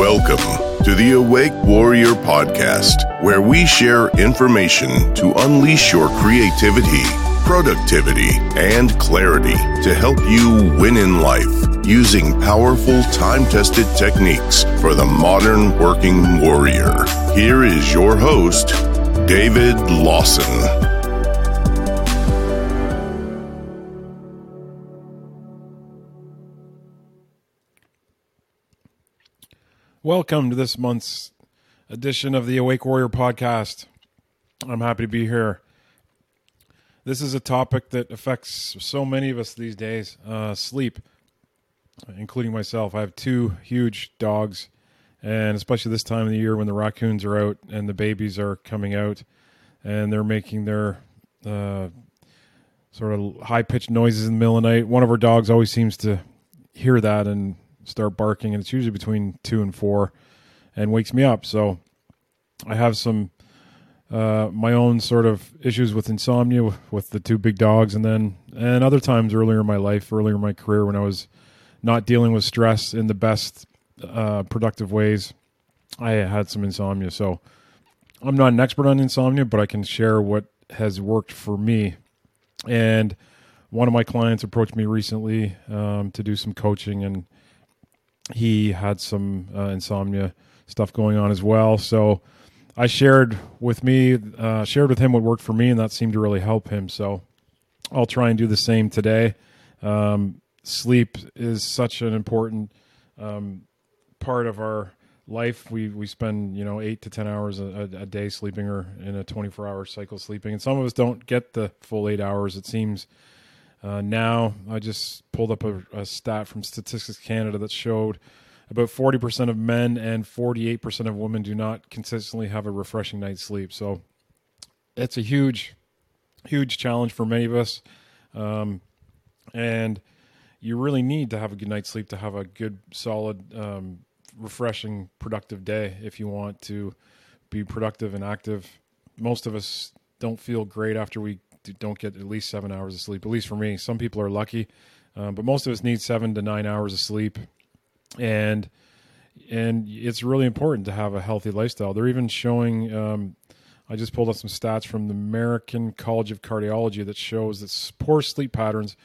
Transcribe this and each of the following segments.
Welcome to the Awake Warrior podcast, where we share information to unleash your creativity, productivity, and clarity to help you win in life using powerful, time tested techniques for the modern working warrior. Here is your host, David Lawson. Welcome to this month's edition of the Awake Warrior podcast. I'm happy to be here. This is a topic that affects so many of us these days uh, sleep, including myself. I have two huge dogs, and especially this time of the year when the raccoons are out and the babies are coming out and they're making their uh, sort of high pitched noises in the middle of the night. One of our dogs always seems to hear that and start barking, and it's usually between two and four, and wakes me up. So I have some uh, my own sort of issues with insomnia with, the two big dogs, and then and other times earlier in my life, earlier in my career, when I was not dealing with stress in the best uh, productive ways, I had some insomnia. So I'm not an expert on insomnia, but I can share what has worked for me. And one of my clients approached me recently um, to do some coaching, and he had some uh, insomnia stuff going on as well. So I shared with me, uh, shared with him what worked for me, and that seemed to really help him. So I'll try and do the same today. Um, sleep is such an important um, part of our life. We we spend you know eight to ten hours a, a day sleeping, or in a twenty four hour cycle sleeping, and some of us don't get the full eight hours. It seems uh, now, I just pulled up a, a, stat from Statistics Canada that showed about 40% of men and 48% of women do not consistently have a refreshing night's sleep. So it's a huge, huge challenge for many of us. Um, and you really need to have a good night's sleep to have a good, solid, um, refreshing, productive day if you want to be productive and active. Most of us don't feel great after we don't get at least seven hours of sleep. At least for me, some people are lucky, um, but most of us need seven to nine hours of sleep, and and it's really important to have a healthy lifestyle. They're even showing. Um, I just pulled up some stats from the American College of Cardiology that shows that poor sleep patterns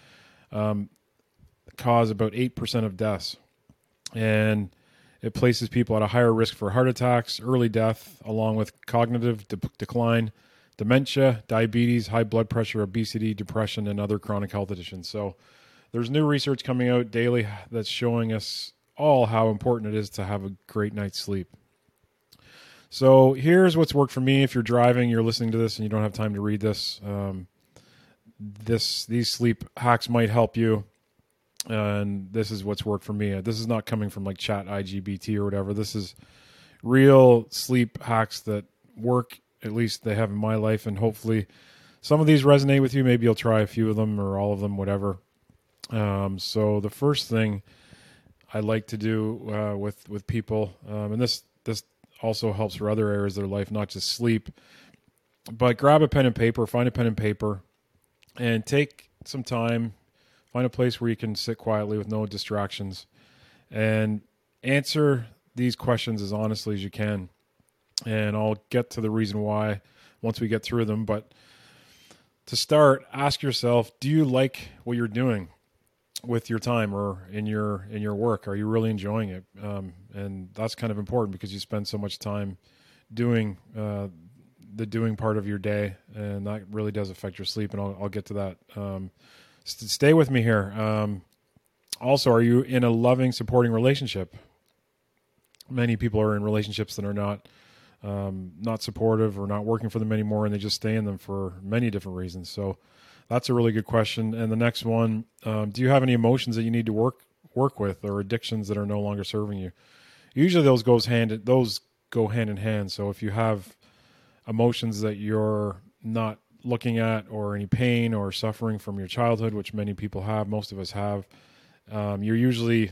um, cause about eight percent of deaths, and it places people at a higher risk for heart attacks, early death, along with cognitive de- decline dementia, diabetes, high blood pressure, obesity, depression, and other chronic health conditions. So there's new research coming out daily that's showing us all how important it is to have a great night's sleep. So here's what's worked for me. If you're driving, you're listening to this, and you don't have time to read this, um, this these sleep hacks might help you. And this is what's worked for me. This is not coming from like ChatGPT or whatever. This is real sleep hacks that work at least they have in my life, and hopefully some of these resonate with you. Maybe you'll try a few of them or all of them, whatever. Um, so the first thing I like to do uh, with with people, um, and this this also helps for other areas of their life, not just sleep. But grab a pen and paper, find a pen and paper, and take some time. Find a place where you can sit quietly with no distractions, and answer these questions as honestly as you can and I'll get to the reason why once we get through them. But to start, ask yourself: Do you like what you're doing with your time or in your in your work? Are you really enjoying it? Um, and that's kind of important because you spend so much time doing uh, the doing part of your day, and that really does affect your sleep. And I'll, I'll get to that. Um, st- stay with me here. Um, also, are you in a loving, supporting relationship? Many people are in relationships that are not um, not supportive or not working for them anymore, and they just stay in them for many different reasons. So that's a really good question. And the next one: um, Do you have any emotions that you need to work work with, or addictions that are no longer serving you? Usually, those goes hand those go hand in hand. So if you have emotions that you're not looking at, or any pain or suffering from your childhood, which many people have, most of us have, um, you're usually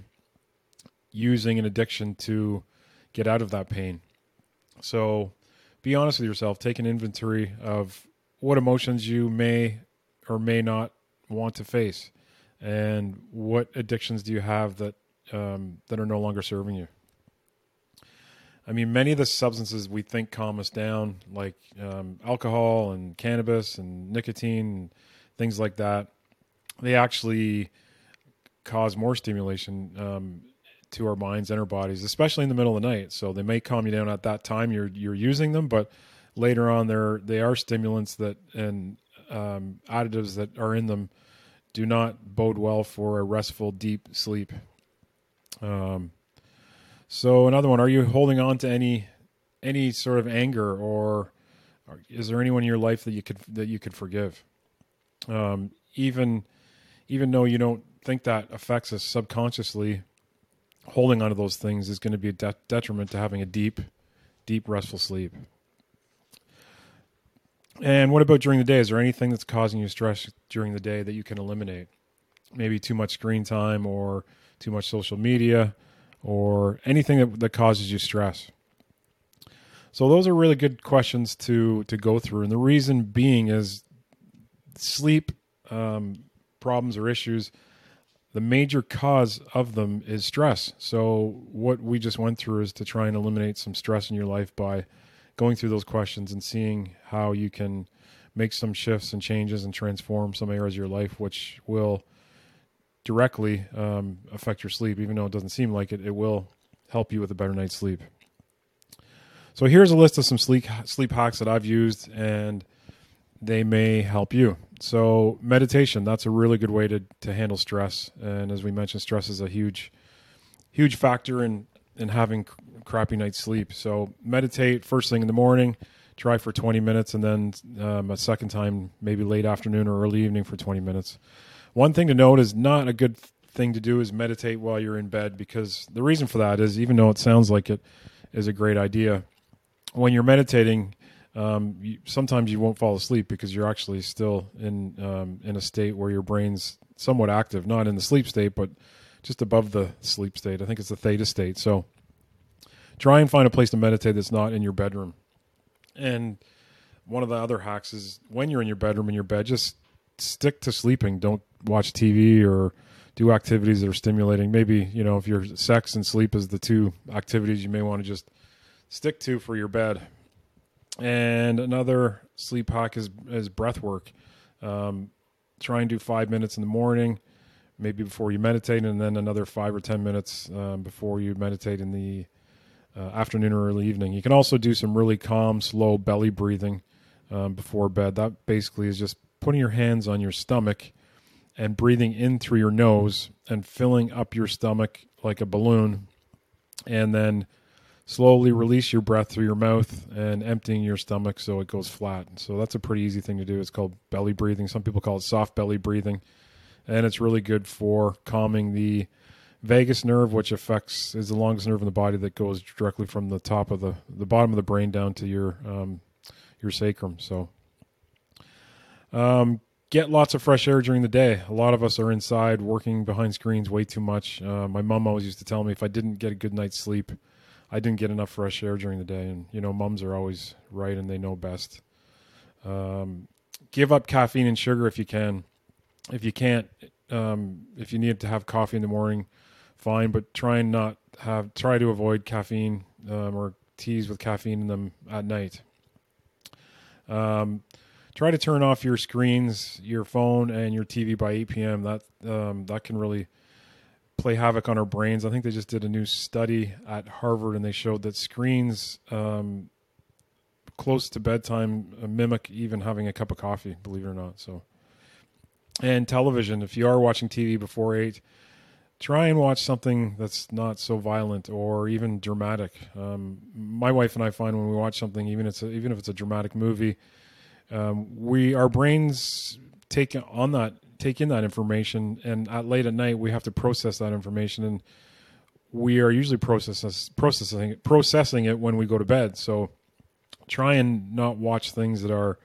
using an addiction to get out of that pain. So be honest with yourself. Take an inventory of what emotions you may or may not want to face, and what addictions do you have that um, that are no longer serving you. I mean, many of the substances we think calm us down, like um, alcohol and cannabis and nicotine and things like that, they actually cause more stimulation um, to our minds and our bodies, especially in the middle of the night. So they may calm you down at that time you're you're using them, but later on, they're they are stimulants that and um, additives that are in them do not bode well for a restful, deep sleep. Um, so another one: Are you holding on to any any sort of anger, or, is there anyone in your life that you could that you could forgive? Um, even even though you don't think that affects us subconsciously, holding on to those things is going to be a de- detriment to having a deep, deep restful sleep. And what about during the day? Is there anything that's causing you stress during the day that you can eliminate? Maybe too much screen time or too much social media or anything that, that causes you stress. So those are really good questions to to go through, and the reason being is sleep um, problems or issues. The major cause of them is stress. So what we just went through is to try and eliminate some stress in your life by going through those questions and seeing how you can make some shifts and changes and transform some areas of your life, which will directly um, affect your sleep. Even though it doesn't seem like it, it will help you with a better night's sleep. So here's a list of some sleep sleep hacks that I've used, and they may help you. So meditation, that's a really good way to to handle stress. And as we mentioned, stress is a huge huge factor in in having crappy night's sleep. So meditate first thing in the morning, try for 20 minutes, and then um, a second time, maybe late afternoon or early evening for 20 minutes. One thing to note is not a good thing to do is meditate while you're in bed because the reason for that is even though it sounds like it is a great idea, when you're meditating, um, you, sometimes you won't fall asleep because you're actually still in um, in a state where your brain's somewhat active, not in the sleep state, but just above the sleep state. I think it's the theta state. So try and find a place to meditate that's not in your bedroom. And one of the other hacks is when you're in your bedroom in your bed, just stick to sleeping. Don't watch TV or do activities that are stimulating. Maybe, you know, if your sex and sleep is the two activities you may want to just stick to for your bed. And another sleep hack is is breath work. Um, try and do five minutes in the morning, maybe before you meditate, and then another five or ten minutes um, before you meditate in the uh, afternoon or early evening. You can also do some really calm, slow belly breathing um, before bed. That basically is just putting your hands on your stomach and breathing in through your nose and filling up your stomach like a balloon, and then slowly release your breath through your mouth and emptying your stomach so it goes flat. So that's a pretty easy thing to do. It's called belly breathing. Some people call it soft belly breathing, and it's really good for calming the vagus nerve, which affects is the longest nerve in the body that goes directly from the top of the the bottom of the brain down to your um, your sacrum. So, um, get lots of fresh air during the day. A lot of us are inside working behind screens way too much. Uh, my mom always used to tell me if I didn't get a good night's sleep, I didn't get enough fresh air during the day. And you know, moms are always right and they know best. Um, give up caffeine and sugar if you can. If you can't, um, if you need to have coffee in the morning, fine, but try and not have try to avoid caffeine um, or teas with caffeine in them at night. Um, try to turn off your screens, your phone, and your TV by 8 p.m. That um, that can really play havoc on our brains. I think they just did a new study at Harvard, and they showed that screens um, close to bedtime mimic even having a cup of coffee. Believe it or not. So, and television. If you are watching TV before eight, try and watch something that's not so violent or even dramatic. Um, my wife and I find when we watch something, even it's a, even if it's a dramatic movie, um, we our brains take on that take in that information, and at late at night we have to process that information, and we are usually processes, processing it, processing it when we go to bed. So try and not watch things that are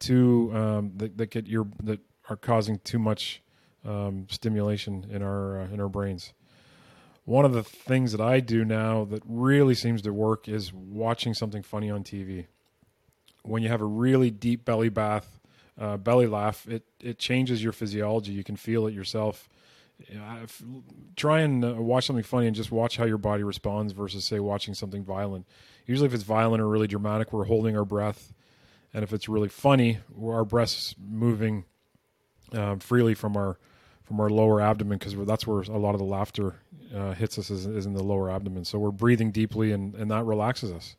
too um, that, that get your that are causing too much um, stimulation in our uh, in our brains. One of the things that I do now that really seems to work is watching something funny on TV. When you have a really deep belly bath, uh, belly laugh, it it changes your physiology. You can feel it yourself. try and uh, watch something funny and just watch how your body responds versus say watching something violent. Usually, if it's violent or really dramatic, we're holding our breath, and if it's really funny, our breath's moving um, freely from our from our lower abdomen because that's where a lot of the laughter uh, hits us is, is, in the lower abdomen. So we're breathing deeply, and and that relaxes us.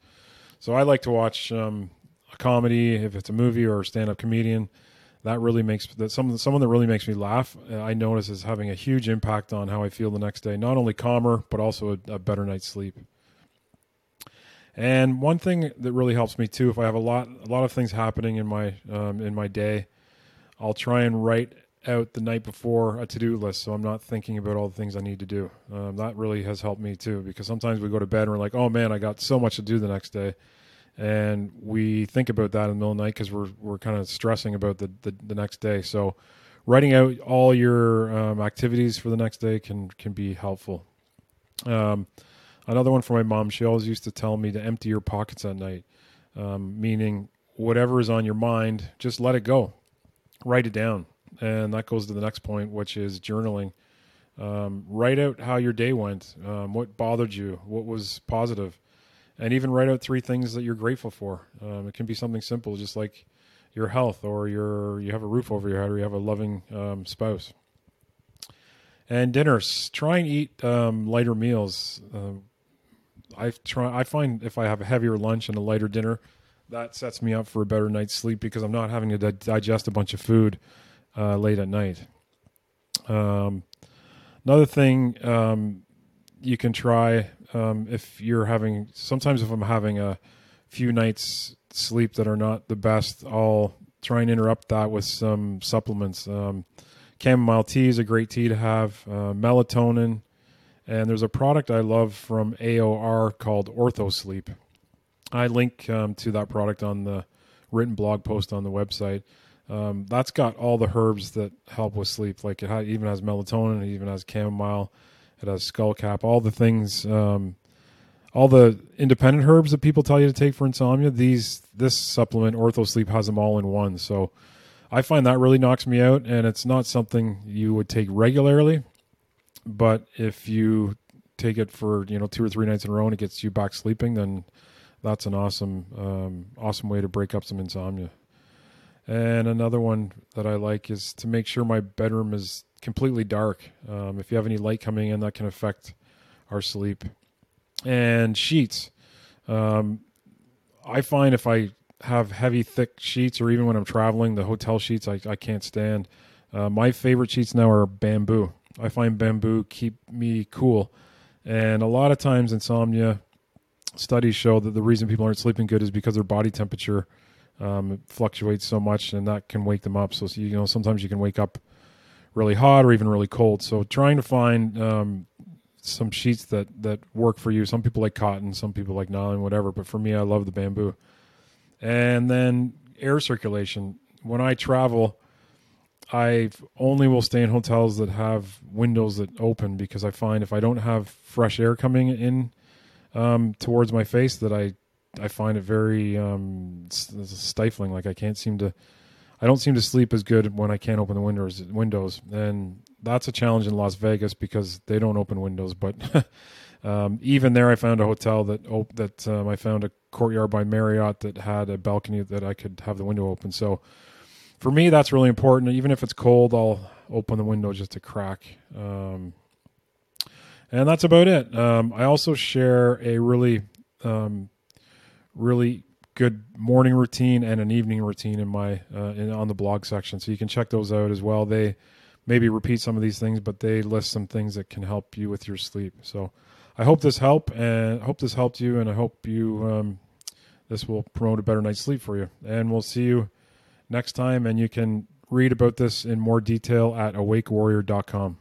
So I like to watch um, a comedy if it's a movie or a stand up comedian that really makes that some someone that really makes me laugh. Uh, I notice is having a huge impact on how I feel the next day. Not only calmer, but also a, a better night's sleep. And one thing that really helps me too, if I have a lot a lot of things happening in my um, in my day, I'll try and write out the night before a to do list, so I'm not thinking about all the things I need to do. Um, that really has helped me too, because sometimes we go to bed and we're like, oh man, I got so much to do the next day and we think about that in the middle of the night because we're we're kind of stressing about the, the, the next day. So writing out all your um, activities for the next day can can be helpful. Um, another one for my mom. She always used to tell me to empty your pockets at night, um, meaning whatever is on your mind, just let it go, write it down, and that goes to the next point, which is journaling. Um, write out how your day went, um, what bothered you, what was positive and even write out three things that you're grateful for. Um, it can be something simple, just like your health, or your you have a roof over your head, or you have a loving um, spouse. And dinners, try and eat um, lighter meals. Uh, I try. I find if I have a heavier lunch and a lighter dinner, that sets me up for a better night's sleep because I'm not having to di- digest a bunch of food uh, late at night. Um, another thing um, you can try um, if you're having sometimes if I'm having a few nights sleep that are not the best, I'll try and interrupt that with some supplements. Um, chamomile tea is a great tea to have. Uh, melatonin, and there's a product I love from AOR called OrthoSleep. I link um, to that product on the written blog post on the website. Um, that's got all the herbs that help with sleep. Like it even has melatonin, it even has chamomile it has skull cap, all the things, um, all the independent herbs that people tell you to take for insomnia. These this supplement, OrthoSleep, has them all in one. So I find that really knocks me out, and it's not something you would take regularly. But if you take it for you know two or three nights in a row and it gets you back sleeping, then that's an awesome um, awesome way to break up some insomnia. And another one that I like is to make sure my bedroom is completely dark. Um, if you have any light coming in, that can affect our sleep. And sheets. Um, I find if I have heavy, thick sheets, or even when I'm traveling, the hotel sheets I, I can't stand. Uh, my favorite sheets now are bamboo. I find bamboo keep me cool. And a lot of times, insomnia studies show that the reason people aren't sleeping good is because their body temperature um, fluctuates so much, and that can wake them up. So, you know, sometimes you can wake up really hot or even really cold. So trying to find um, some sheets that that work for you. Some people like cotton, some people like nylon, whatever. But for me, I love the bamboo. And then air circulation. When I travel, I only will stay in hotels that have windows that open because I find if I don't have fresh air coming in um, towards my face, that I I find it very um, stifling. Like I can't seem to I don't seem to sleep as good when I can't open the windows. Windows, and that's a challenge in Las Vegas because they don't open windows. But um, even there, I found a hotel that op- that um, I found a courtyard by Marriott that had a balcony that I could have the window open. So for me, that's really important. Even if it's cold, I'll open the window just to crack. Um, and that's about it. Um, I also share a really, um, really good morning routine and an evening routine in my uh, in, on the blog section, so you can check those out as well. They maybe repeat some of these things, but they list some things that can help you with your sleep. So I hope this help and I hope this helped you, and I hope you um, this will promote a better night's sleep for you. And we'll see you next time, and you can read about this in more detail at awakewarrior.com.